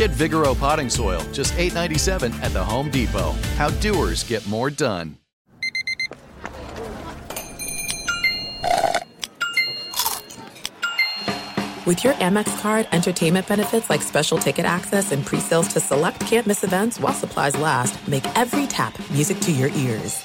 Get Vigoro potting soil, just $8.97 at the Home Depot. How doers get more done. With your Amex card, entertainment benefits like special ticket access and pre-sales to select campus events while supplies last, make every tap music to your ears.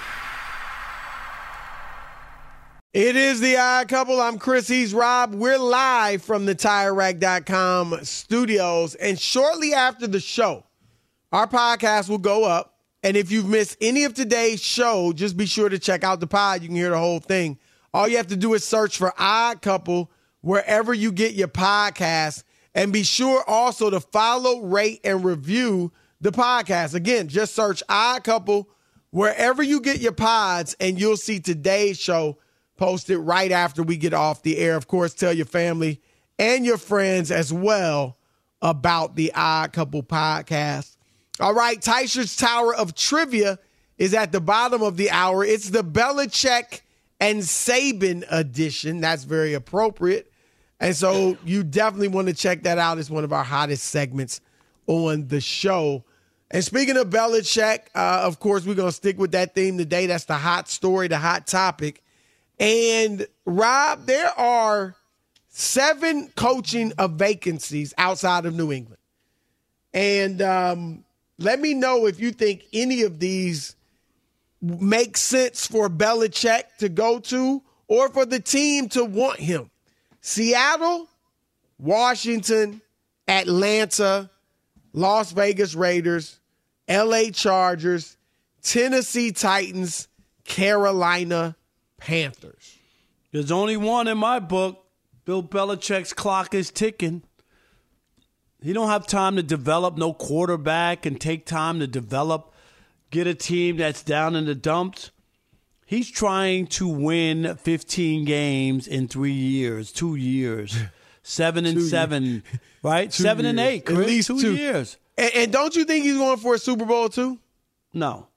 It is the odd couple. I'm Chris. He's Rob. We're live from the TireRack.com studios. And shortly after the show, our podcast will go up. And if you've missed any of today's show, just be sure to check out the pod. You can hear the whole thing. All you have to do is search for Odd Couple wherever you get your podcast. And be sure also to follow, rate, and review the podcast. Again, just search Odd Couple wherever you get your pods, and you'll see today's show posted right after we get off the air. Of course, tell your family and your friends as well about the Odd Couple podcast. All right, Teichert's Tower of Trivia is at the bottom of the hour. It's the Belichick and Saban edition. That's very appropriate. And so you definitely want to check that out. It's one of our hottest segments on the show. And speaking of Belichick, uh, of course, we're going to stick with that theme today. That's the hot story, the hot topic. And Rob, there are seven coaching of vacancies outside of New England. And um, let me know if you think any of these make sense for Belichick to go to or for the team to want him. Seattle, Washington, Atlanta, Las Vegas Raiders, LA Chargers, Tennessee Titans, Carolina Panthers. There's only one in my book. Bill Belichick's clock is ticking. He don't have time to develop no quarterback and take time to develop, get a team that's down in the dumps. He's trying to win 15 games in three years, two years, seven and Two seven, years. right? Two seven and years. eight, At least two, two. years. And, and don't you think he's going for a Super Bowl too? No.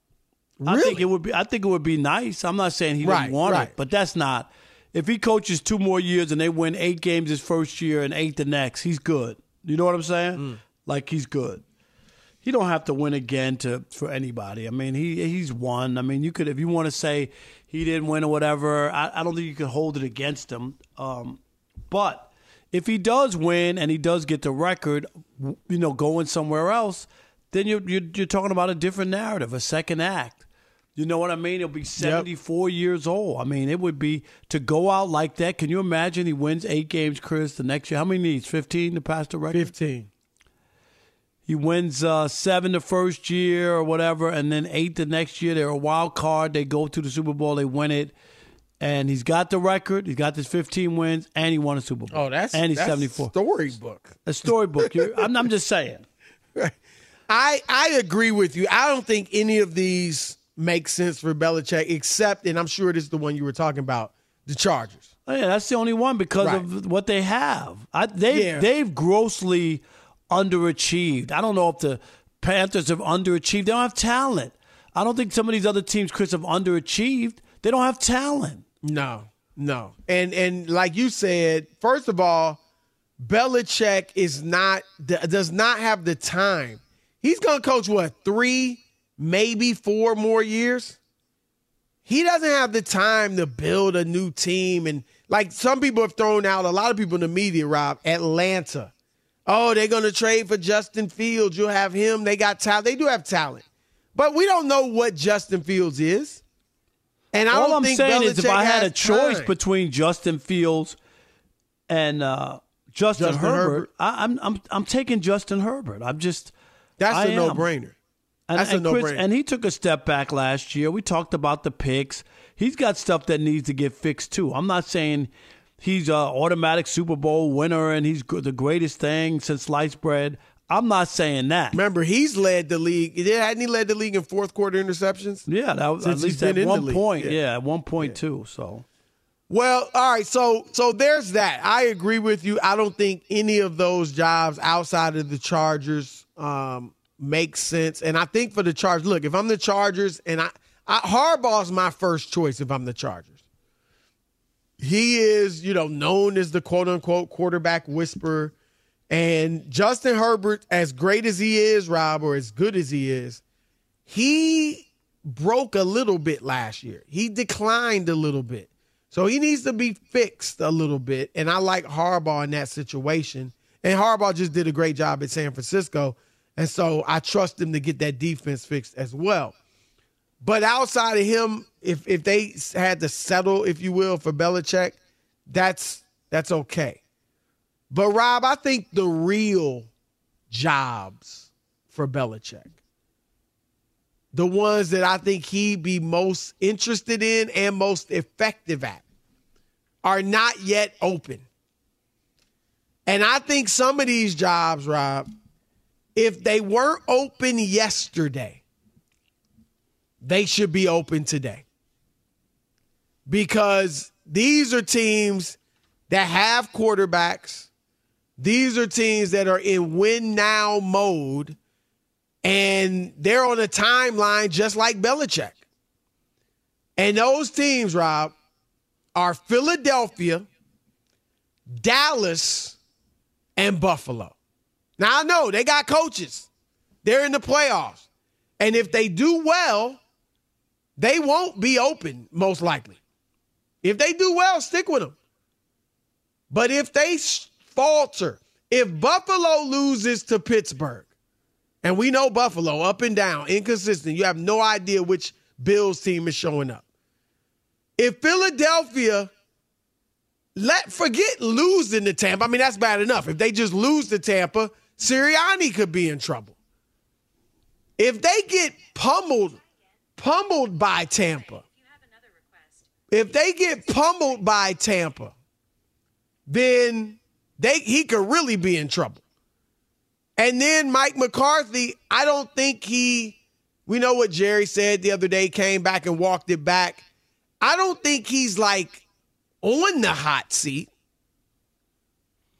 I think it would be. I think it would be nice. I'm not saying he Right, doesn't want right. it, but that's not. If he coaches two more years and they win eight games his first year and eight the next, he's good. You know what I'm saying? Mm. Like he's good. He don't have to win again to for anybody. I mean, he he's won. I mean, you could if you want to say he didn't win or whatever. I, I don't think you could hold it against him. Um, but if he does win and he does get the record, you know, going somewhere else, then you're you're, you're talking about a different narrative, a second act. You know what I mean? He'll be 74 years old. I mean, it would be to go out like that. Can you imagine he wins eight games, Chris, the next year? How many needs? 15 to pass the record? 15. He wins uh, seven the first year or whatever, and then eight the next year. They're a wild card. They go to the Super Bowl, they win it. And he's got the record. He's got his 15 wins, and he won a Super Bowl. Oh, that's and he's that's 74. Storybook. A storybook. I'm, I'm just saying. I I agree with you. I don't think any of these make sense for Belichick, except, and I'm sure this is the one you were talking about, the Chargers. Oh, yeah, that's the only one because Right. of what they have. I, they've Yeah. they've grossly underachieved. I don't know if the Panthers have underachieved. They don't have talent. I don't think some of these other teams, Chris, have underachieved. They don't have talent. No, no. And and like you said, first of all, Belichick is not does not have the time. He's going to coach what three, maybe four more years. He doesn't have the time to build a new team and like some people have thrown out a lot of people in the media. Rob Atlanta. Oh, they're going to trade for Justin Fields. You'll have him. They got talent. They do have talent, but we don't know what Justin Fields is. And I all don't I'm think saying Belichick is, if I had a choice time. between Justin Fields and uh, Justin, Justin Herbert, Herbert. I, I'm I'm I'm taking Justin Herbert. I'm just that's I a am. no-brainer. And, That's and a Chris- and he took a step back last year. We talked about the picks. He's got stuff that needs to get fixed too. I'm not saying he's a automatic Super Bowl winner and he's the greatest thing since sliced bread. I'm not saying that. Remember, he's led the league. Yeah, Hadn't he led the league in fourth quarter interceptions? Yeah, that was, at Since he's least at one point. Yeah. Yeah, at one point too. So Well, all right. So so there's that. I agree with you. I don't think any of those jobs outside of the Chargers um, make sense. And I think for the Chargers, look, if I'm the Chargers and I, I Harbaugh's my first choice if I'm the Chargers. He is, you know, known as the quote unquote quarterback whisperer. And Justin Herbert, as great as he is, Rob, or as good as he is, he broke a little bit last year. He declined a little bit. So he needs to be fixed a little bit. And I like Harbaugh in that situation. And Harbaugh just did a great job at San Francisco. And so I trust him to get that defense fixed as well. But outside of him, if if they had to settle, if you will, for Belichick, that's that's okay. But Rob, I think the real jobs for Belichick, the ones that I think he'd be most interested in and most effective at, are not yet open. And I think some of these jobs, Rob, if they weren't open yesterday, they should be open today. Because these are teams that have quarterbacks. These are teams that are in win now mode, and they're on a timeline just like Belichick. And those teams, Rob, are Philadelphia, Dallas, and Buffalo. Now I know they got coaches. They're in the playoffs. And if they do well, they won't be open, most likely. If they do well, stick with them. But if they falter, if Buffalo loses to Pittsburgh, and we know Buffalo up and down, inconsistent, you have no idea which Bills team is showing up. If Philadelphia let forget losing to Tampa, I mean that's bad enough. If they just lose to Tampa, Sirianni could be in trouble. If they get pummeled, pummeled by Tampa, if they get pummeled by Tampa, then they he could really be in trouble. And then Mike McCarthy, I don't think he we know what Jerry said the other day, came back and walked it back. I don't think he's like on the hot seat.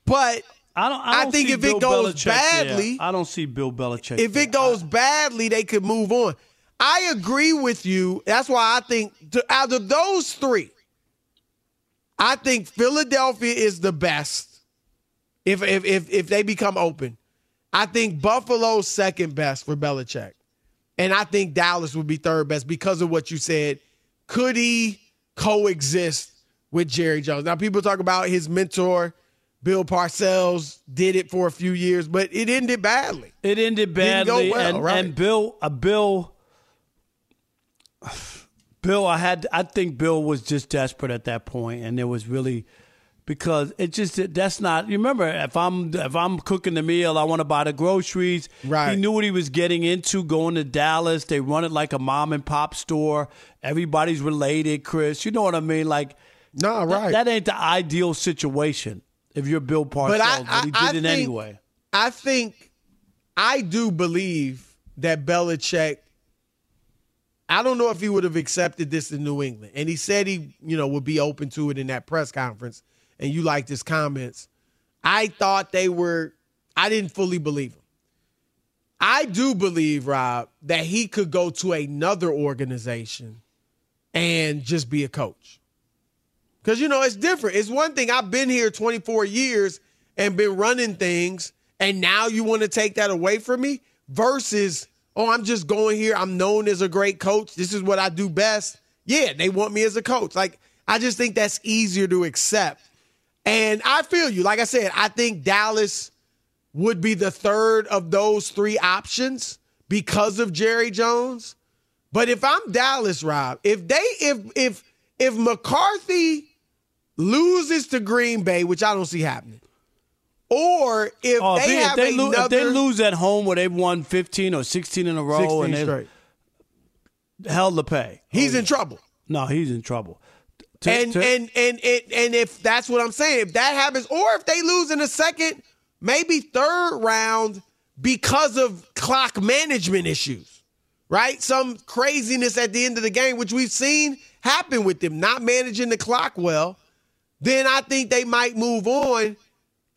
But I don't. I, I don't think see if it goes Belichick badly- I don't see Bill Belichick. if there. it goes badly, they could move on. I agree with you. That's why I think out of those three, I think Philadelphia is the best. If if if if they become open, I think Buffalo's second best for Belichick, and I think Dallas would be third best because of what you said. Could he coexist with Jerry Jones? Now people talk about his mentor. Bill Parcells did it for a few years, but it ended badly. It ended badly, well, and, right. and Bill, uh, Bill, Bill, I had, I think Bill was just desperate at that point, and there was really because it just that's not. You remember, if I'm if I'm cooking the meal, I want to buy the groceries. Right. He knew what he was getting into going to Dallas. They run it like a mom and pop store. Everybody's related, Chris. You know what I mean? Like, No, th- right. that ain't the ideal situation if you're Bill Parcells, But I, but he did I it think, anyway. I think I do believe that Belichick. I don't know if he would have accepted this in New England, and he said he, you know, would be open to it in that press conference. And you liked his comments. I thought they were. I didn't fully believe him. I do believe, Rob, that he could go to another organization and just be a coach. Because, you know, it's different. It's one thing, I've been here 24 years and been running things, and now you want to take that away from me versus, oh, I'm just going here. I'm known as a great coach. This is what I do best. Yeah, they want me as a coach. Like, I just think that's easier to accept. And I feel you. Like I said, I think Dallas would be the third of those three options because of Jerry Jones. But if I'm Dallas, Rob, if they if if if McCarthy loses to Green Bay, which I don't see happening, or if Oh, they if, they, another if they lose at home where they've won 15 or 16 in a row 16 and they straight, held the pay. he's Oh, in trouble. No, he's in trouble. To- and, to- and and and and if that's what I'm saying, if that happens, or if they lose in the second, maybe third round because of clock management issues, right? Some craziness at the end of the game, which we've seen happen with them, not managing the clock well, then I think they might move on.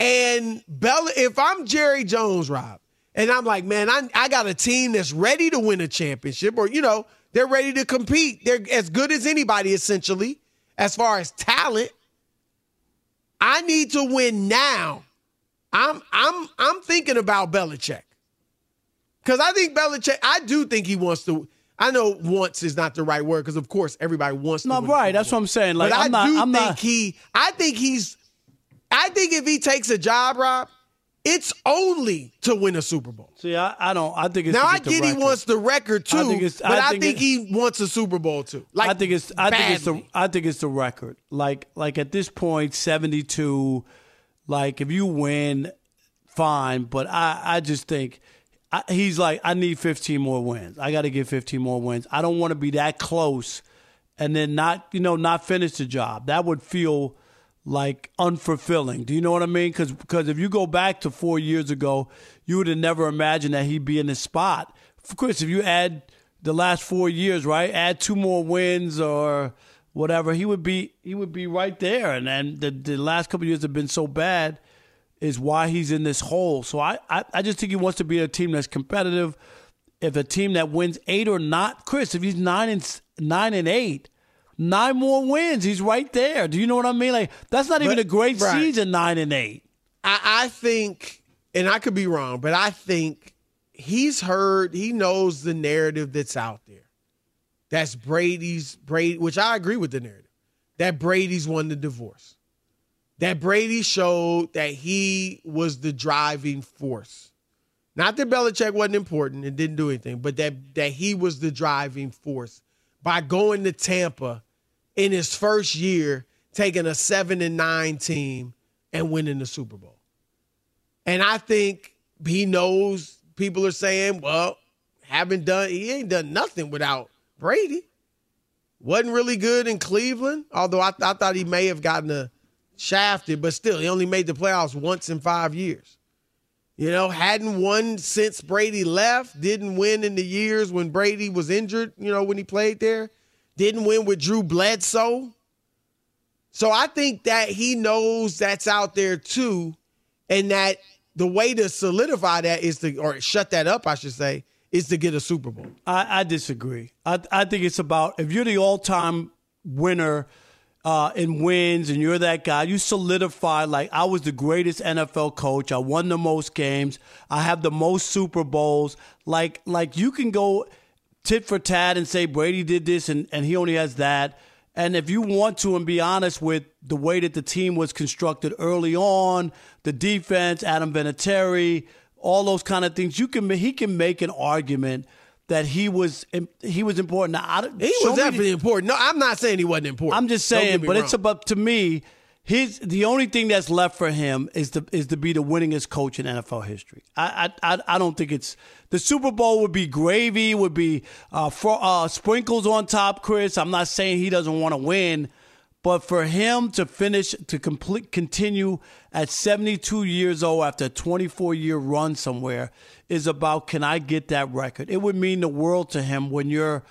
And Bella, if I'm Jerry Jones, Rob, and I'm like, man, I, I got a team that's ready to win a championship, or you know, they're ready to compete. They're as good as anybody, essentially, as far as talent. I need to win now. I'm I'm I'm thinking about Belichick. Because I think Belichick, I do think he wants to. I know wants is not the right word, because of course everybody wants to no, right. That's what I'm saying. Like, but I'm I not. do I'm think not. he. I think he's. I think if he takes a job, Rob, it's only to win a Super Bowl. See, I, I don't. I think it's Now to I get the he wants the record too, I think it's- but I I think think, it- he wants a Super Bowl too. Like I think it's I think it's the. I think it's the record. Like like at this point, seventy two. Like if you win, fine. But I I just think I, he's like I need fifteen more wins. I got to get fifteen more wins. I don't want to be that close, and then not you know not finish the job. That would feel like unfulfilling. Do you know what I mean? Because because if you go back to four years ago, you would have never imagined that he'd be in this spot. Of course, if you add the last four years, right, add two more wins or whatever, he would be he would be right there. And then the the last couple years have been so bad, is why he's in this hole. So I, I I just think he wants to be a team that's competitive. If a team that wins eight or not, Chris, if he's nine and nine and eight. Nine more wins. He's right there. Do you know what I mean? Like that's not even But- a great season. Nine and eight. I, I think, and I could be wrong, but I think he's heard, he knows the narrative that's out there. That's Brady's Brady, which I agree with the narrative. That Brady's won the divorce. That Brady showed that he was the driving force. Not that Belichick wasn't important and didn't do anything, but that that he was the driving force by going to Tampa in his first year, taking a seven and nine team and winning the Super Bowl. And I think he knows people are saying, well, haven't done he ain't done nothing without Brady. Wasn't really good in Cleveland, although I, I thought he may have gotten a shafted, but still, he only made the playoffs once in five years. You know, hadn't won since Brady left, didn't win in the years when Brady was injured, you know, when he played there, didn't win with Drew Bledsoe. So I think that he knows that's out there too, and that the way to solidify that is to, or shut that up, I should say, is to get a Super Bowl. I, I disagree. I, I think it's about if you're the all time winner uh, in wins and you're that guy, you solidify like I was the greatest NFL coach. I won the most games. I have the most Super Bowls. Like like you can go tit for tat and say Brady did this and, and he only has that. And if you want to and be honest with the way that the team was constructed early on, the defense, Adam Vinatieri, all those kind of things, you can he can make an argument that he was he was important. Now, I, He was me the- definitely important. No, I'm not saying he wasn't important. I'm just saying, but it's wrong. about to me. His the only thing that's left for him is to is to be the winningest coach in NFL history. I I I, I don't think it's the Super Bowl would be gravy, would be uh, for, uh, sprinkles on top. Chris, I'm not saying he doesn't want to win, but for him to finish to complete continue at 72 years old after a 24 year run somewhere is about can I get that record? It would mean the world to him when you're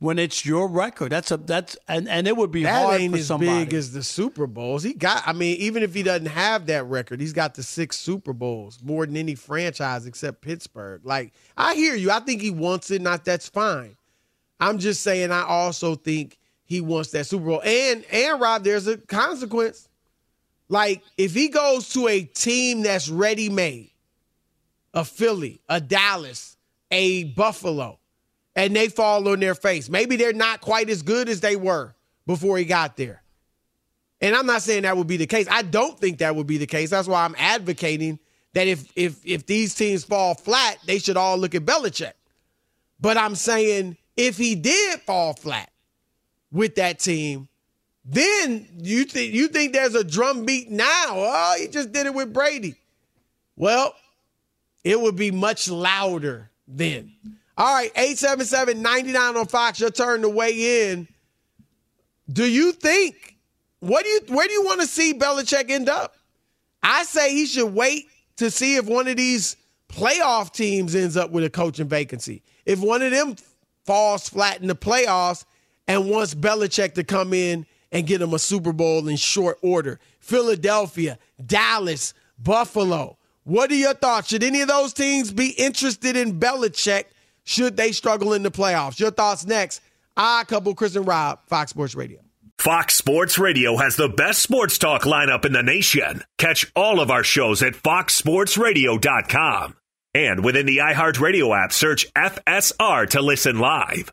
when it's your record. That's a that's and and it would be that hard ain't for as somebody. big as the Super Bowls. He got, I mean, even if he doesn't have that record, he's got the six Super Bowls, more than any franchise except Pittsburgh. Like, I hear you. I think he wants it, not that's fine. I'm just saying, I also think he wants that Super Bowl. And and Rob, there's a consequence. Like if he goes to a team that's ready made, a Philly, a Dallas, a Buffalo, and they fall on their face. Maybe they're not quite as good as they were before he got there. And I'm not saying that would be the case. I don't think that would be the case. That's why I'm advocating that if if if these teams fall flat, they should all look at Belichick. But I'm saying if he did fall flat with that team, then you think you think there's a drum beat now. Oh, he just did it with Brady. Well, it would be much louder then. All right, 877-99 on Fox. Your turn to weigh in. Do you think what do you where do you want to see Belichick end up? I say he should wait to see if one of these playoff teams ends up with a coaching vacancy. If one of them falls flat in the playoffs and wants Belichick to come in and get him a Super Bowl in short order. Philadelphia, Dallas, Buffalo. What are your thoughts? Should any of those teams be interested in Belichick should they struggle in the playoffs? Your thoughts next. I couple Chris and Rob, Fox Sports Radio. Fox Sports Radio has the best sports talk lineup in the nation. Catch all of our shows at foxsportsradio.com. And within the iHeartRadio app, search FSR to listen live.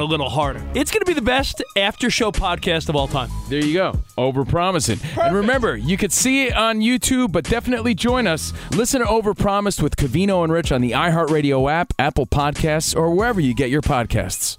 a little harder. It's going to be the best after show podcast of all time. There you go. Overpromising. And remember, you could see it on YouTube, but definitely join us. Listen to Overpromised with Covino and Rich on the iHeartRadio app, Apple Podcasts, or wherever you get your podcasts.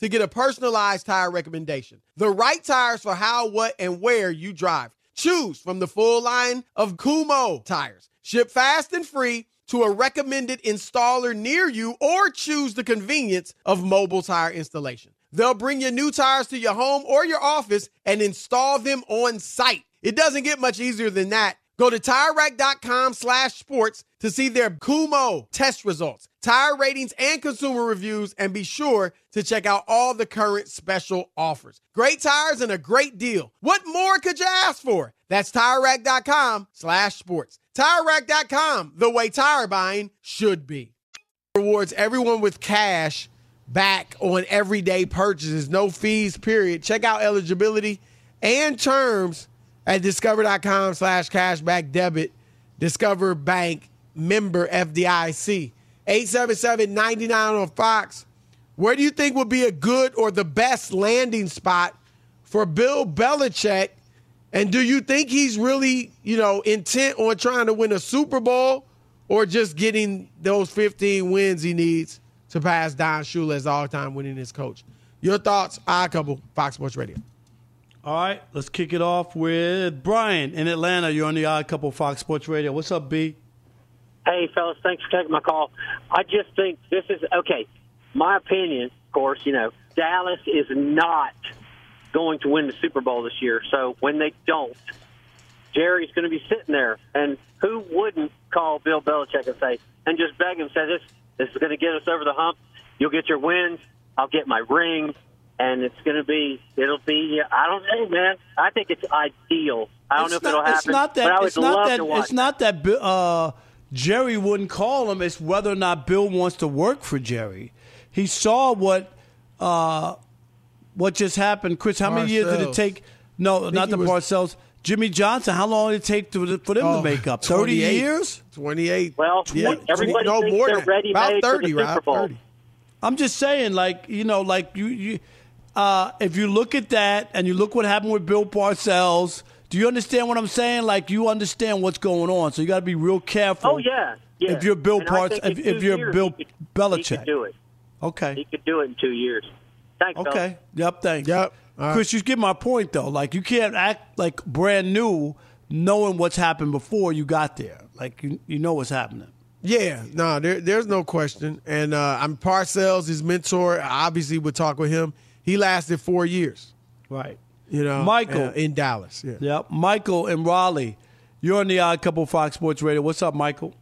to get a personalized tire recommendation. The right tires for how, what, and where you drive. Choose from the full line of Kumho tires. Ship fast and free to a recommended installer near you or choose the convenience of mobile tire installation. They'll bring your new tires to your home or your office and install them on site. It doesn't get much easier than that. Go to TireRack.com slash sports to see their Kumho test results, tire ratings, and consumer reviews, and be sure to check out all the current special offers. Great tires and a great deal. What more could you ask for? That's TireRack.com slash sports. TireRack.com, the way tire buying should be. Rewards everyone with cash back on everyday purchases, no fees, period. Check out eligibility and terms at discover.com slash cashback debit. Discover Bank member FDIC. 877-99 on Fox. Where do you think would be a good or the best landing spot for Bill Belichick? And do you think he's really, you know, intent on trying to win a Super Bowl or just getting those 15 wins he needs to pass Don Shula as all-time winningest coach? Your thoughts? I couple Fox Sports Radio. All right, let's kick it off with Brian in Atlanta. You're on the Odd Couple Fox Sports Radio. What's up, B? Hey, fellas, thanks for taking my call. I just think this is okay. My opinion, of course, you know, Dallas is not going to win the Super Bowl this year. So when they don't, Jerry's going to be sitting there, and who wouldn't call Bill Belichick and say, and just beg him, say this, this is going to get us over the hump. You'll get your wins. I'll get my ring, and it's going to be, it'll be. I don't know, man. I think it's ideal. I don't It's know if it'll not- happen, It's not that. but I would it's not love that. to watch. It's not that. Bi- Uh, Jerry wouldn't call him. It's whether or not Bill wants to work for Jerry. He saw what uh, what just happened. Chris, how many years did it take? No, not the was- Parcells. Jimmy Johnson. How long did it take to, for them Oh, to make up? Thirty years. 28. Well, Yeah, everybody no thinks more they're ready about 30, for the Rob, Super Bowl. 30. I'm just saying, like you know, like you, you uh, if you look at that and you look what happened with Bill Parcells, do you understand what I'm saying? Like you understand what's going on, so you got to be real careful. Oh yeah, yeah. If you're Bill And Parts, if, if you're years Bill he could- he Belichick, could do it. Okay, he could do it in two years. Thanks. fellas. okay, yep, thanks. Yep. All right. Chris, you get my point though. Like you can't act like brand new, knowing what's happened before you got there. Like you, you know what's happening. Yeah, no, there, there's no question. And uh, I'm Parcells, his mentor. I obviously would talk with him. He lasted four years, Right. you know, Michael. uh, in Dallas. Yeah. Yep. Michael in Raleigh. You're on the Odd Couple Fox Sports Radio. What's up, Michael?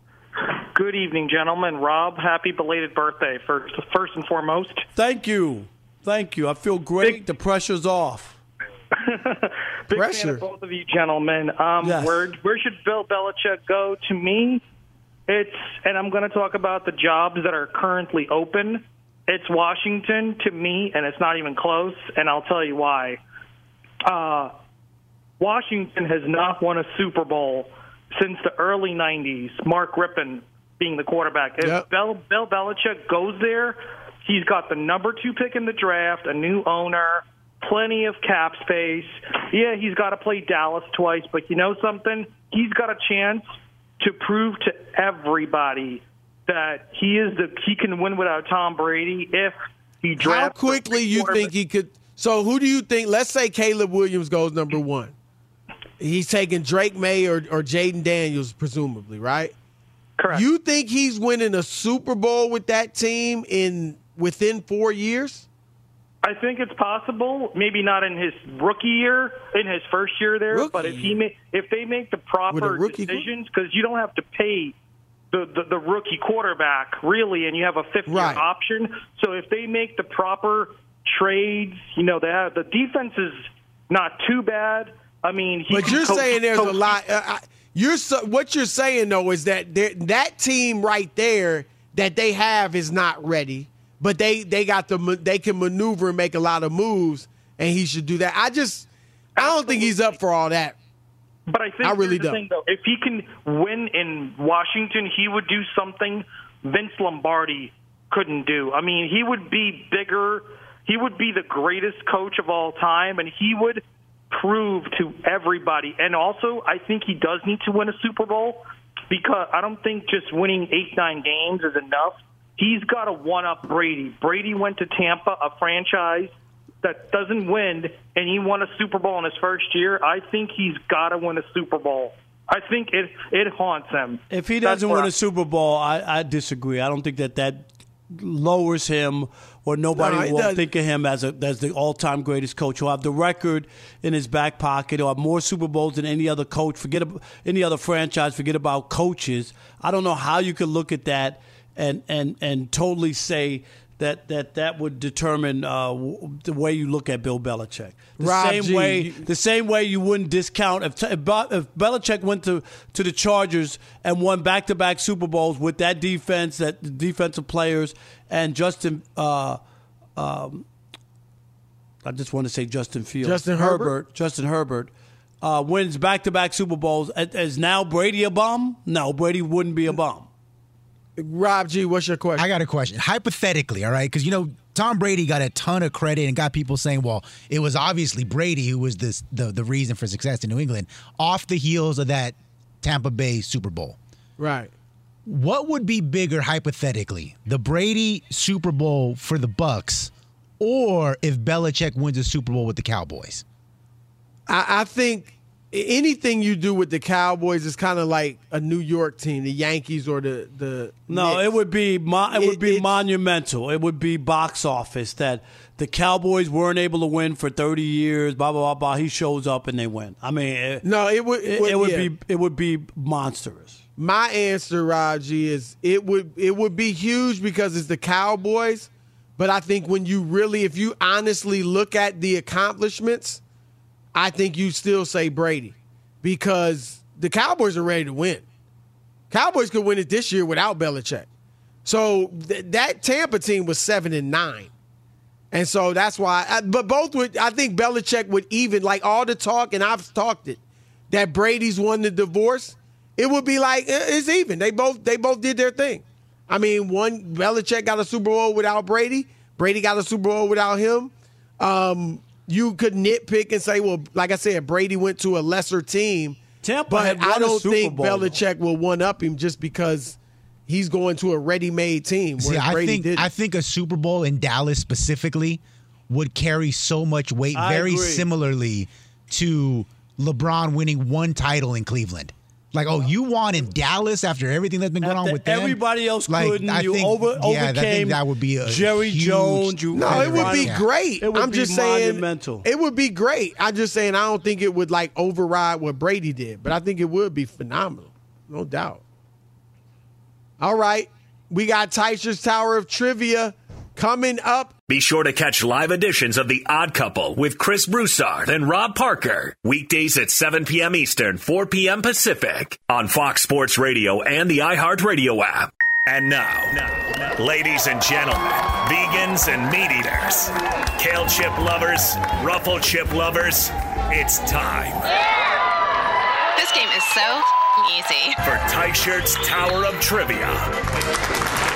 Good evening, gentlemen. Rob, happy belated birthday first, first and foremost. Thank you. Thank you. I feel great. The pressure's off. Big fan Pressure. of both of you gentlemen. Um, Yes. where where should Bill Belichick go? To me, it's and I'm going to talk about the jobs that are currently open. It's Washington to me, and it's not even close. And I'll tell you why. Uh, Washington has not won a Super Bowl since the early '90s. Mark Rypien being the quarterback. If Yep. Bill, Bill Belichick goes there, he's got the number two pick in the draft, a new owner, plenty of cap space. Yeah, he's got to play Dallas twice, but you know something? He's got a chance to prove to everybody that he is the he can win without Tom Brady if he drafts. How quickly you think he could? So who do you think? Let's say Caleb Williams goes number one. He's taking Drake Maye or, or Jayden Daniels, presumably, right? Correct. You think he's winning a Super Bowl with that team in within four years? I think it's possible. Maybe not in his rookie year, in his first year there, Rookie but if he ma- if they make the proper decisions, because you don't have to pay the, the the rookie quarterback really, and you have a fifth Right. year option. So if they make the proper trades, you know, they have the defense is not too bad. I mean, he But you're saying there's a lot. Uh, I- you're so, what you're saying though is that that team right there that they have is not ready, but they they got the they can maneuver and make a lot of moves, and he should do that. I just I don't think he's up for all that. But I think I really the don't. thing, though, if he can win in Washington, he would do something Vince Lombardi couldn't do. I mean, he would be bigger. He would be the greatest coach of all time, and he would prove to everybody. And also, I think he does need to win a Super Bowl because I don't think just winning eight, nine games is enough. He's got to one up Brady. Brady went to Tampa, a franchise that doesn't win, and he won a Super Bowl in his first year. I think he's got to win a Super Bowl. I think it it haunts him. If he doesn't where win I- a Super Bowl, I, I disagree. I don't think that that lowers him or nobody No, will doesn't. think of him as a as the all time greatest coach. He'll have the record in his back pocket. He'll have more Super Bowls than any other coach. Forget about any other franchise. Forget about coaches. I don't know how you could look at that and and and totally say that that that would determine uh, w- the way you look at Bill Belichick. The Rob same G, way, the same way you wouldn't discount if, if, Belichick went to to the Chargers and won back to back Super Bowls with that defense, that defensive players, and Justin. Uh, um, I just want to say Justin Fields, Justin Herbert? Justin Herbert. Uh, wins back to back Super Bowls. Is now Brady a bum? No, Brady wouldn't be a bum. Rob G, what's your question? I got a question. Hypothetically, all right, because you know Tom Brady got a ton of credit and got people saying, "Well, it was obviously Brady who was this, the the reason for success in New England." Off the heels of that Tampa Bay Super Bowl, right. what would be bigger hypothetically, the Brady Super Bowl for the Bucks, or if Belichick wins a Super Bowl with the Cowboys? I, I think anything you do with the Cowboys is kind of like a New York team, the Yankees or the the. No, Knicks. it would be mo- it, It- would be monumental. It would be box office that the Cowboys weren't able to win for 30 years. Blah blah blah. blah. He shows up and they win. I mean, it, No, it would. it, it would yeah. be it would be monstrous. My answer, Raji, is it would it would be huge because it's the Cowboys. But I think when you really, if you honestly look at the accomplishments, I think you still say Brady because the Cowboys are ready to win. Cowboys could win it this year without Belichick. So th- that Tampa team was seven and nine. And so that's why, I, but both would, I think Belichick would even, like all the talk, and I've talked it, that Brady's won the divorce, it would be like, eh, it's even. They both, they both did their thing. I mean, one, Belichick got a Super Bowl without Brady. Brady got a Super Bowl without him. Um, you could nitpick and say, well, like I said, Brady went to a lesser team. Tampa but had won don't think Bowl, though. Belichick will one up him just because he's going to a ready-made team. See, I Brady think didn't. I think a Super Bowl in Dallas specifically would carry so much weight, I very agree. similarly to LeBron winning one title in Cleveland. Like, oh, you won in Dallas after everything that's been going on with them. everybody else Like, couldn't. I you think- over yeah, I overcame. think that would be a Jerry huge- Jones. You No, it would be Yeah. great. It would I'm be just saying. It would be great. I'm just saying I don't think it would like override what Brady did, but I think it would be phenomenal, no doubt. All right, we got Teichert's Tower of Trivia coming up. Be sure to catch live editions of The Odd Couple with Chris Broussard and Rob Parker. Weekdays at 7 p.m. Eastern, 4 p.m. Pacific on Fox Sports Radio and the iHeartRadio app. And now, ladies and gentlemen, vegans and meat eaters, kale chip lovers, ruffle chip lovers, it's time This game is so easy. for Teichert's Tower of Trivia.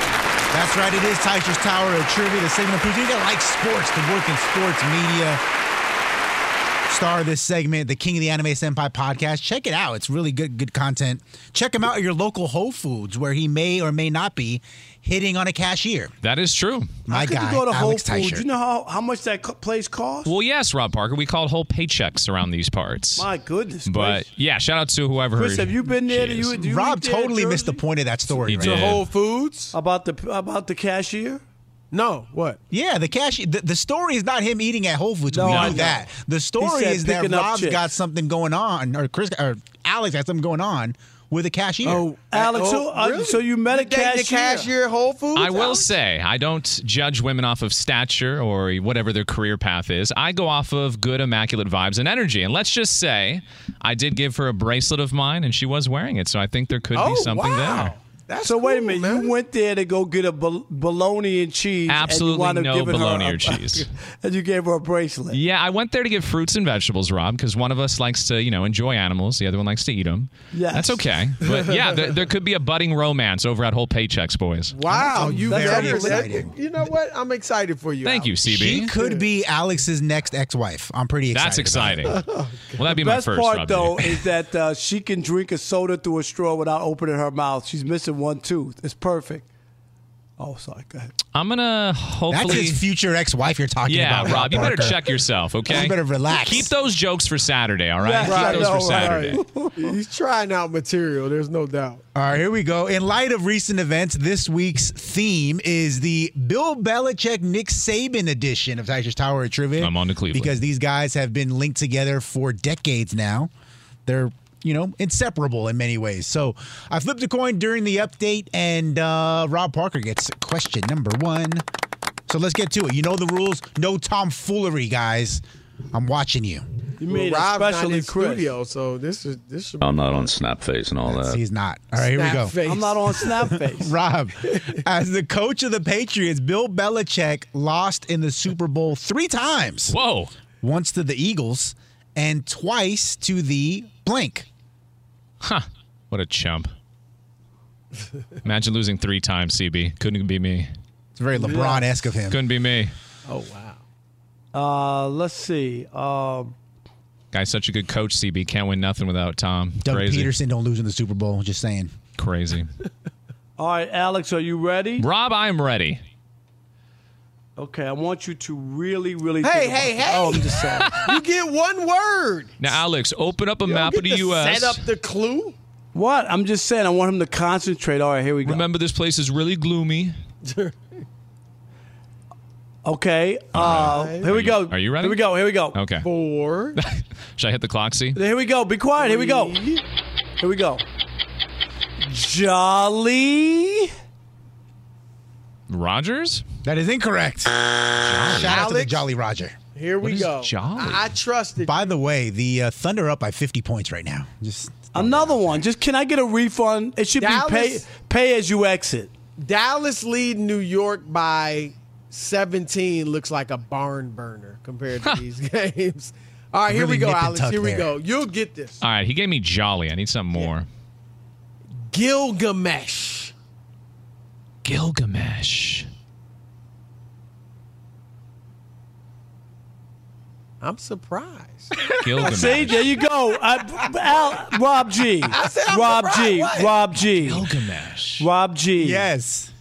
That's right. It is Teichert's Tower of Trivia, the segment of that like sports, to work in sports media. Star of this segment, the King of the Anime Senpai podcast. Check it out. It's really good, good content. Check him out at your local Whole Foods, where he may or may not be hitting on a cashier. That is true. My How could guy, you go to Whole Alex Foods? Teichert. You know how, how much that co- place costs? Well, yes, Rob Parker. We called whole paychecks around these parts. My goodness. But Chris. yeah, shout out to whoever. Chris, have you been there? she Do you, do you Rob eat there in totally missed the point of that story. He right? did. Whole Foods? about the about the cashier. No, what? Yeah, the cashier. The, the story is not him eating at Whole Foods. No, we know I know. that. The story said is that picking up Rob's chicks. got something going on, or Chris, or Alex has something going on with a cashier. Oh, Alex, so, uh, really? so you met a You dating cashier? the cashier at Whole Foods? I will Alex? say, I don't judge women off of stature or whatever their career path is. I go off of good, immaculate vibes and energy. And let's just say, I did give her a bracelet of mine, and she was wearing it. So I think there could Oh, be something wow. there. That's So wait a cool, minute, man. you went there to go get a bol- bologna and cheese. Absolutely and you wound up no giving her bologna a- or cheese. and you gave her a bracelet. Yeah, I went there to get fruits and vegetables, Rob, because one of us likes to, you know, enjoy animals. The other one likes to eat them. Yes. That's okay. But yeah, there, there could be a budding romance over at Whole Paychecks, boys. Wow, you Very better- exciting. You know what? I'm excited for you. Thank you, Alex. CB. She could be Alex's next ex-wife. I'm pretty excited. That's exciting. Well, that'd be The my best first, part Rob. though is that uh, she can drink a soda through a straw without opening her mouth. She's missing one tooth. It's perfect. Oh, sorry. Go ahead. I'm gonna hopefully That's his future ex-wife you're talking yeah, about. Rob, you better check yourself, okay? You better relax. Keep those jokes for Saturday, all right? Yeah, Keep right, those for Saturday. Right. He's trying out material. There's no doubt. All right, here we go. In light of recent events, this week's theme is the Bill Belichick Nick Saban edition of Teichert's Tower of Trivia. I'm on to Cleveland. Because these guys have been linked together for decades now. They're, you know, inseparable in many ways. So I flipped a coin during the update, and uh, Rob Parker gets question number one. So let's get to it. You know the rules. No tomfoolery, guys. I'm watching you. You Well, mean Rob's not in Chris. studio, so this is this should. I'm not on Snapface and all that. He's not. All right, here we go. Snapface. I'm not on Snapface. Rob, as the coach of the Patriots, Bill Belichick lost in the Super Bowl three times. Whoa. Once to the Eagles and twice to the blank. Huh. What a chump. Imagine losing three times, CB. Couldn't be me. It's very LeBron esque of him. Couldn't be me. Oh wow. Uh, let's see. Um, Guy's such a good coach, CB. Can't win nothing without Tom. Doug Crazy. Pederson don't lose in the Super Bowl. Just saying. Crazy. all right, Alex, are you ready? Rob, I'm ready. Okay, I want you to really, really. Hey, think hey, about hey! Oh, I'm just saying. you get one word. Now, Alex, open up a You don't map get of the to U.S. Set up the clue. What? I'm just saying. I want him to concentrate. All right, here we go. Remember, this place is really gloomy. Okay. Uh, here we go. Are you ready? Here we go. Here we go. Okay. Four. Should I hit the clock, see? Here we go. Be quiet. Here we go. Here we go. Jolly. Rogers? That is incorrect. Shout out to the Alex? Jolly Roger. Here we What is go. Jolly? I, I trusted. By the way, the uh, Thunder up by 50 points right now. Just Another one. Just can I get a refund? It should Dallas- be pay pay as you exit. Dallas lead New York by 17 looks like a barn burner compared to these games. All right, here Really we go, nip and Alex. tuck Here we there. go. You'll get this. All right, he gave me Jolly. I need something more. Gilgamesh. Gilgamesh. I'm surprised. Gilgamesh. See, there you go. I, Al, Rob G. said I'm Rob surprised. G. What? Rob G. Gilgamesh. Rob G. Yes.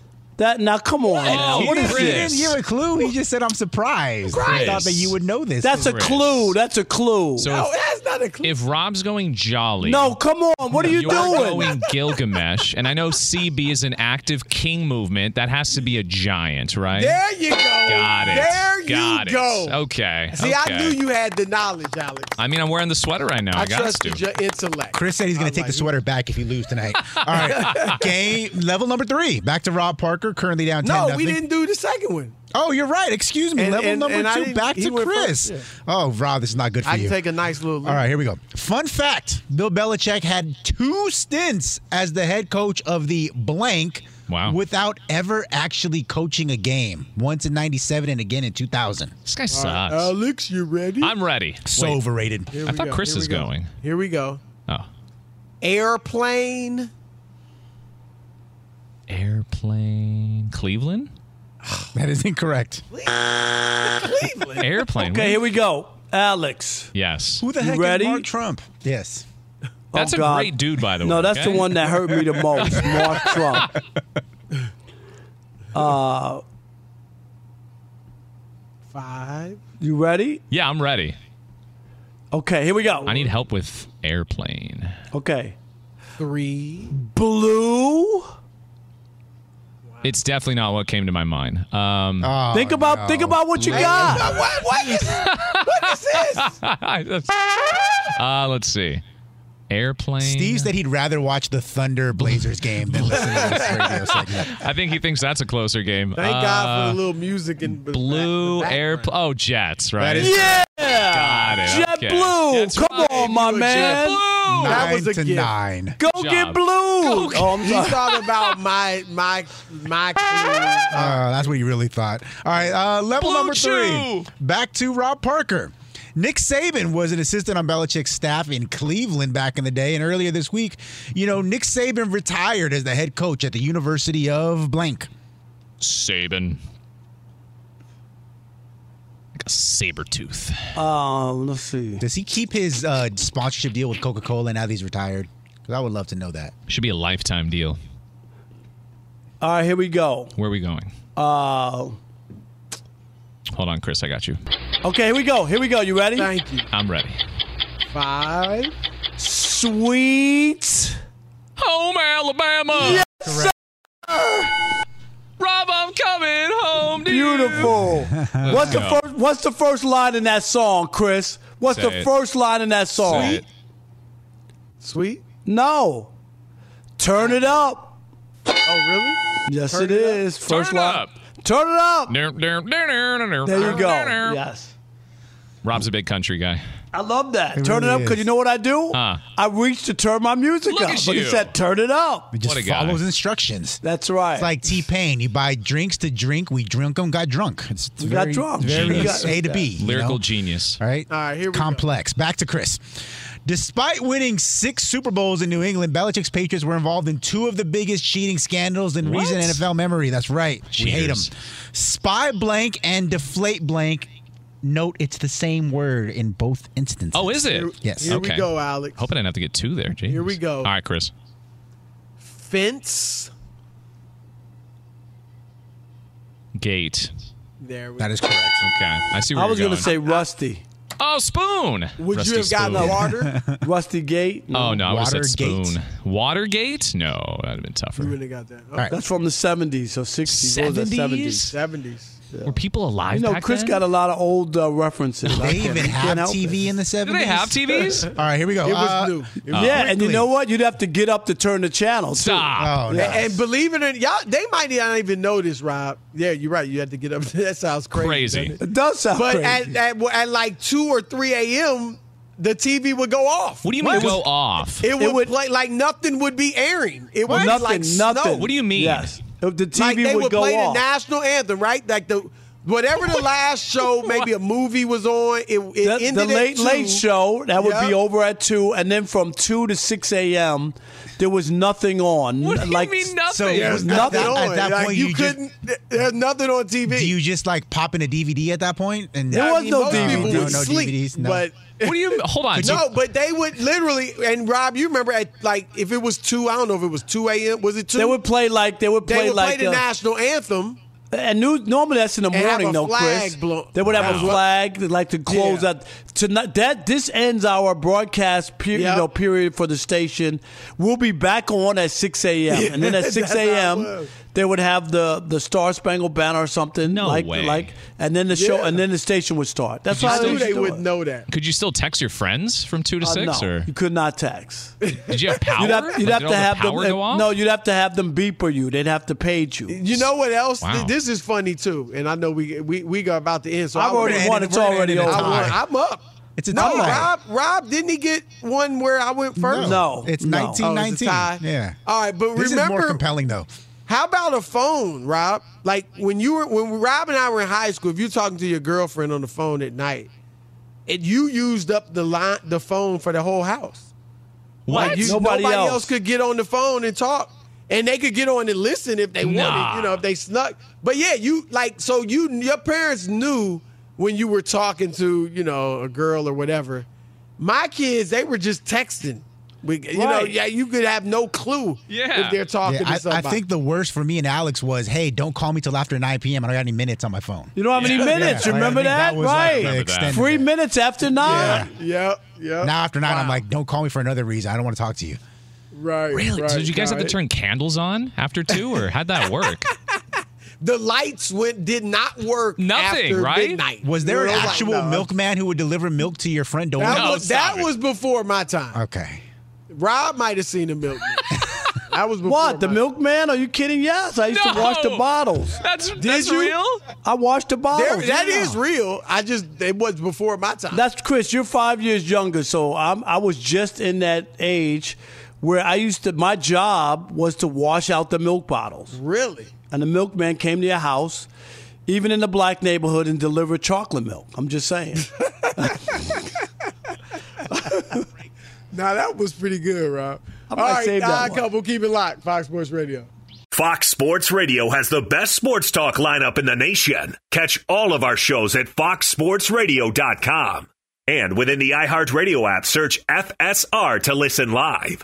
That now, come on. now. he, What didn't, he this? didn't give a clue. He just said, I'm surprised. I thought that you would know this. That's a Chris. clue. That's a clue. So no, if, that's not a clue. if Rob's going Jolly. no, come on. What are you doing? You're doing? going Gilgamesh, and I know CB is an active king movement. That has to be a giant, right? There you go. Got it. There Got you it. go. Okay. See, okay. I knew you had the knowledge, Alex. I mean, I'm wearing the sweater right now. I, I got to. trusted your intellect. Chris said he's going to take like the sweater back if you lose tonight. All right. Game level number three. Back to Rob Parker, currently down 10 No, nothing. we didn't do the second one. Oh, you're right. Excuse me. And- level and- number and two. Back to Chris. first, Oh, Rob, this is not good for you. I you. can take a nice little. All right, here we go. Fun fact Bill Belichick had two stints as the head coach of the blank Wow. without ever actually coaching a game. Once in 97 and again in 2000. This guy sucks. right, Alex, you ready? I'm ready. So Wait, overrated. I thought go, Chris here is go. going. Here we go. Oh. Airplane. Airplane. Cleveland? That is incorrect. Cleveland. Airplane. Okay, here we go. Alex. Yes. Who the heck ready? is Mark Trump? Yes. That's Oh, a God. great dude, by the way. No, that's okay? the one that hurt me the most. Mark Trump. Uh, Five. you ready? Yeah, I'm ready. Okay, here we go. I need help with airplane. Okay. Three. Blue. It's definitely not what came to my mind. Um, Oh, think about no. think about what you got. What, what is what is this? uh, let's see. Airplane. Steve said he'd rather watch the Thunder Blazers game than listen to this radio segment. I think he thinks that's a closer game. Thank God for Uh, the little music and blue airplane. Oh, Jets, right? That is Yeah. Got it. Jet okay. blue. That's Come right. on, my You a man. Blue. That Nine was a to gift. nine. Go Good get blue. Go oh, I'm He sorry. thought about my my my. Uh, that's what he really thought. All right, uh, level Blue number three. Chew. Back to Rob Parker. Nick Saban was an assistant on Belichick's staff in Cleveland back in the day, and earlier this week, you know, Nick Saban retired as the head coach at the University of blank. Saban. Like a saber tooth. Um, let's see. Does he keep his uh, sponsorship deal with Coca Cola now that he's retired? Because I would love to know that. Should be a lifetime deal. All right, here we go. Where are we going? Uh, Hold on, Chris. I got you. okay, here we go. Here we go. You ready? Thank you. I'm ready. Five. Sweet. Home, Alabama. Yes, Rob, I'm coming home. To you. Beautiful. what's the first? What's the first line in that song, Chris? What's Say the it. first line in that song? Say it. Sweet. No. Turn it up. Oh really? Yes, Turn it it up. is. First Turn line. up. Turn it up. There There you go. Yes. Rob's a big country guy. I love that. It turn really it up because you know what I do? Huh. I reach to turn my music Look up. at But he said, turn it up. He just What a guy. follows instructions. That's right. It's like T Pain. You buy drinks to drink. We drink them, got drunk. It's, it's We got drunk. Very Genius. A to B. you Lyrical know? genius. All right. All right, here we go. Complex. Back to Chris. Despite winning six Super Bowls in New England, Belichick's Patriots were involved in two of the biggest cheating scandals in What? recent NFL memory. That's right. We hate them. Spy blank and deflate blank. Note it's the same word in both instances. Oh, is it? Yes. Here Okay. we go, Alex. Hope I didn't have to get two there. Jeez. Here we go. All right, Chris. Fence. Gate. There we That correct. Okay. I see where I was you're going to going. say Rusty. Oh, spoon. Would Rusty you have gotten spoon. water? Rusty Gate. Oh no, I would have said Watergate. spoon. Watergate? No, that'd have been tougher. you wouldn't have got that. All right. That's from the 70s or 60s. What was that, 70s? 70s. Were people alive You know, back Chris then? got a lot of old uh, references. I They can't- even you have TV it. in the 70s. Do they have TVs? All right, here we go. It was Uh, new. It was Yeah, and you quickly. know what? You'd have to get up to turn the channel. too. Stop. Oh, no. And, and believe it or not, y'all, they might not even know this, Rob. Yeah, you're right. You had to get up. that sounds crazy. Crazy. it? It does sound But crazy. at, at at like two or three a.m., the TV would go off. What do you mean go off? It would, would- play like nothing would be airing. It would nothing, like nothing. snow. What do you mean? Yes. The TV like they would, would, play off. the national anthem, right? Like the whatever the last show, maybe a movie was on. It, it the, ended the late two. late show that would be over at two, and then from two to six a.m. there was nothing on. What do you like, mean nothing? So There at was that- nothing at on. that Like, point, you, you couldn't. there's nothing on TV. Do you just like pop in a DVD at that point? And There I was mean, no most DVD. people No, would no sleep, DVDs, no. but. What do you? Hold on. No, but they would literally, and Rob, you remember at like if it was two, I don't know if it was two a.m. Was it two? They would play like they would They play would like play the uh, national anthem. And new, normally that's in the And have morning, a though, flag Chris. blow- They would have That a flag, They'd like to close Yeah. that. Tonight, that this ends our broadcast period, Yep. you know, period for the station. We'll be back on at six a.m. and then at six a.m. was. they would have the the Star Spangled Banner or something. No like, way. Like, and then the show, Yeah. and then the station would start. That's Did you how I still- knew used they would know that. Could you still text your friends from two to Uh, six, no, or you could not text. did you have power? You'd have, you'd Like, have to all the have power them. go off? No, you'd have to have them beeper you. They'd have to page you. You know what else? Wow. This is funny too, and I know we we we got about to end. So I've I already wanna- won. end it- It's we're gonna already end it over. at I won. tie. I'm up. It's a No, tie. Rob. Rob didn't he get one where I went first? No. It's No. Oh, 1919. it's a tie? Yeah. All right, but This remember, is more compelling though. How about a phone, Rob? Like when you were when Rob and I were in high school, if you're talking to your girlfriend on the phone at night, and you used up the line, the phone for the whole house. What? Like you, Nobody nobody, else. else. could get on the phone and talk. And they could get on and listen if they Nah. wanted, you know, if they snuck. But yeah, you like so you your parents knew when you were talking to, you know, a girl or whatever. My kids, they were just texting. We, you know, yeah, you could have no clue Yeah. if they're talking Yeah, to I, I think the worst for me and Alex was, hey, don't call me till after 9 p.m. I don't got any minutes on my phone. You don't have any minutes. Yeah, Remember think that? that was like right. the Remember that. extended- Three minutes after nine. Yep, yep. Now after nine, I'm like, don't call me for another reason. I don't want to talk to you. right. Really? Right, so did you guys have to turn candles on after two, or how'd that work? The lights went did not work. Nothing, after right? Midnight. Was there an It like, actual no. milkman who would deliver milk to your front door? That, No, was, that was before my time. Okay. Rob might have seen the milkman. that was before What? The my- milkman? Are you kidding? Yes, I used to wash the bottles. That's that's you? real. I washed the There, bottles. that yeah. is real. I just it was before my time. That's Chris. You're five years younger, so I'm, I was just in that age where I used to. My job was to wash out the milk bottles, really. and the milkman came to your house, even in the black neighborhood, and delivered chocolate milk. I'm just saying. Now that was pretty good, Rob. I All might right, save that odd one. couple, keep it locked. Fox Sports Radio. Fox Sports Radio has the best sports talk lineup in the nation. Catch all of our shows at foxsportsradio.com. And within the iHeartRadio app, search FSR to listen live.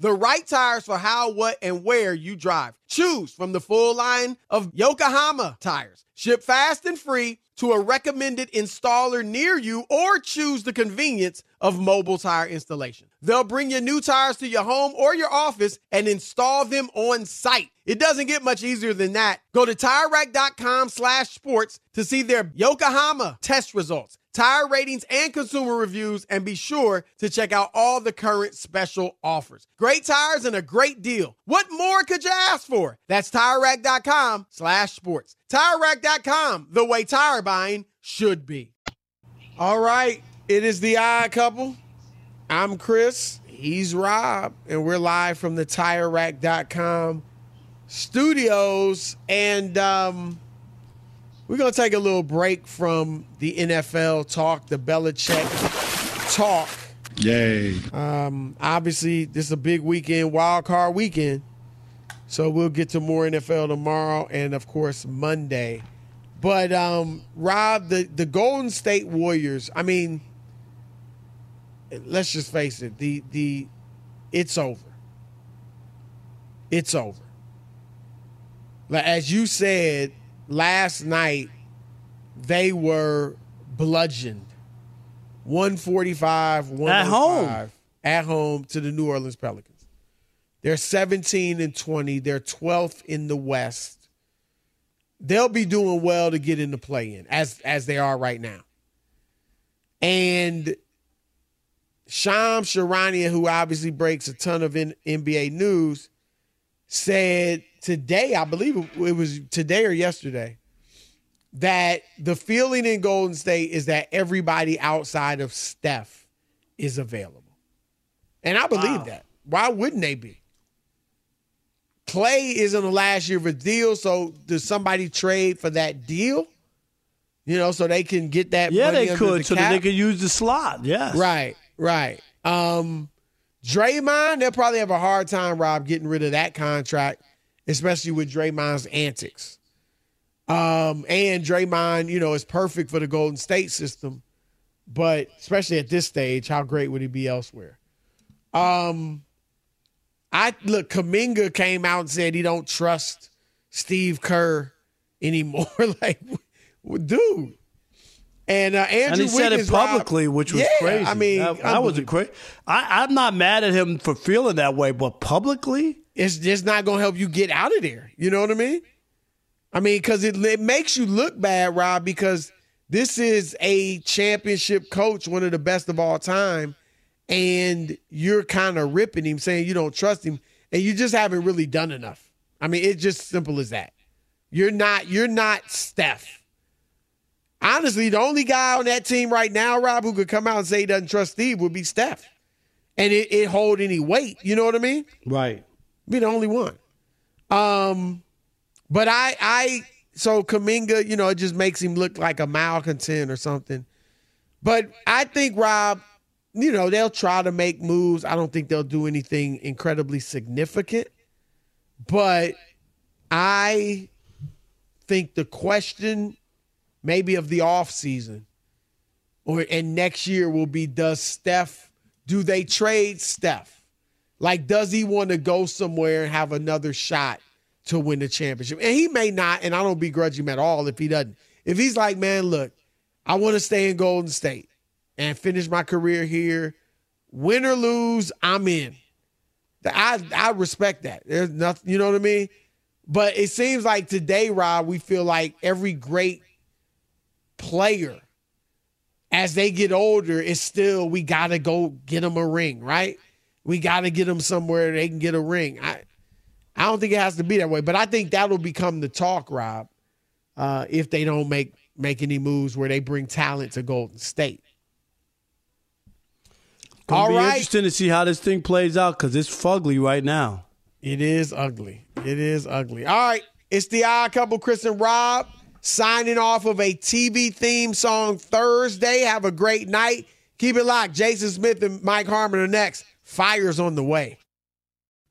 The right tires for how, what, and where you drive. Choose from the full line of Yokohama tires. Ship fast and free to a recommended installer near you or choose the convenience of mobile tire installation. They'll bring your new tires to your home or your office and install them on site. It doesn't get much easier than that. Go to TireRack.com slash sports to see their Yokohama test results, tire ratings, and consumer reviews, and be sure to check out all the current special offers. Great tires and a great deal. What more could you ask for? That's TireRack.com slash sports. TireRack.com, the way tire buying should be. All right, it is the odd couple. I'm Chris. He's Rob, and we're live from the TireRack.com studios. And um, we're going to take a little break from the NFL talk, the Belichick talk. Yay. Um, obviously, this is a big weekend, wild card weekend. So we'll get to more NFL tomorrow and, of course, Monday. But um, Rob, the, the Golden State Warriors, I mean, let's just face it, the the it's over. It's over. Like as you said last night, they were bludgeoned. 145, 105 at home to the New Orleans Pelicans. They're 17 and 20. They're 12th in the West. They'll be doing well to get in the play in as as they are right now. And Shams Charania, who obviously breaks a ton of in, NBA news, said today, I believe it was today or yesterday, that the feeling in Golden State is that everybody outside of Steph is available. And I believe Wow. that. Why wouldn't they be? Clay is in the last year of a deal, so does somebody trade for that deal? You know, so they can get that. Yeah, money they could, the so that they could use the slot. Yes. Right, right. Um, Draymond, they'll probably have a hard time, Rob, getting rid of that contract, especially with Draymond's antics. Um, and Draymond, you know, is perfect for the Golden State system, but especially at this stage, how great would he be elsewhere? Um, I look, Kuminga came out and said he don't trust Steve Kerr anymore. like, dude. And uh, Andrew and he said it Rob- publicly, which was Yeah, crazy. I mean, that, that was a crazy. I, I'm not mad at him for feeling that way, but publicly, it's just not going to help you get out of there. You know what I mean? I mean, because it, it makes you look bad, Rob, because this is a championship coach, one of the best of all time, and you're kind of ripping him, saying you don't trust him, and you just haven't really done enough. I mean, it's just simple as that. You're not. You're not Steph. Honestly, the only guy on that team right now, Rob, who could come out and say he doesn't trust Steve would be Steph, and it, it hold any weight. You know what I mean? right? be the only one. Um, but I, I, so Kuminga, you know, it just makes him look like a malcontent or something. But I think Rob, you know, they'll try to make moves. I don't think they'll do anything incredibly significant. But I think the question maybe of the off season, or and next year will be does Steph do they trade Steph? Like, does he want to go somewhere and have another shot to win the championship? And he may not, and I don't begrudge him at all if he doesn't. If he's like, man, look, I want to stay in Golden State and finish my career here, win or lose, I'm in. I I respect that. There's nothing, you know what I mean? But it seems like today, Rob, we feel like every great player, as they get older, is still we gotta go get them a ring, right? We gotta get them somewhere they can get a ring. I I don't think it has to be that way, but I think that'll become the talk, Rob, uh, if they don't make make any moves where they bring talent to Golden State. Gonna All be right. interesting to see how this thing plays out because it's fugly right now. It is ugly. It is ugly. All right. It's the odd couple, Chris and Rob, signing off of a TV theme song Thursday. Have a great night. Keep it locked. Jason Smith and Mike Harmon are next. Fire's on the way.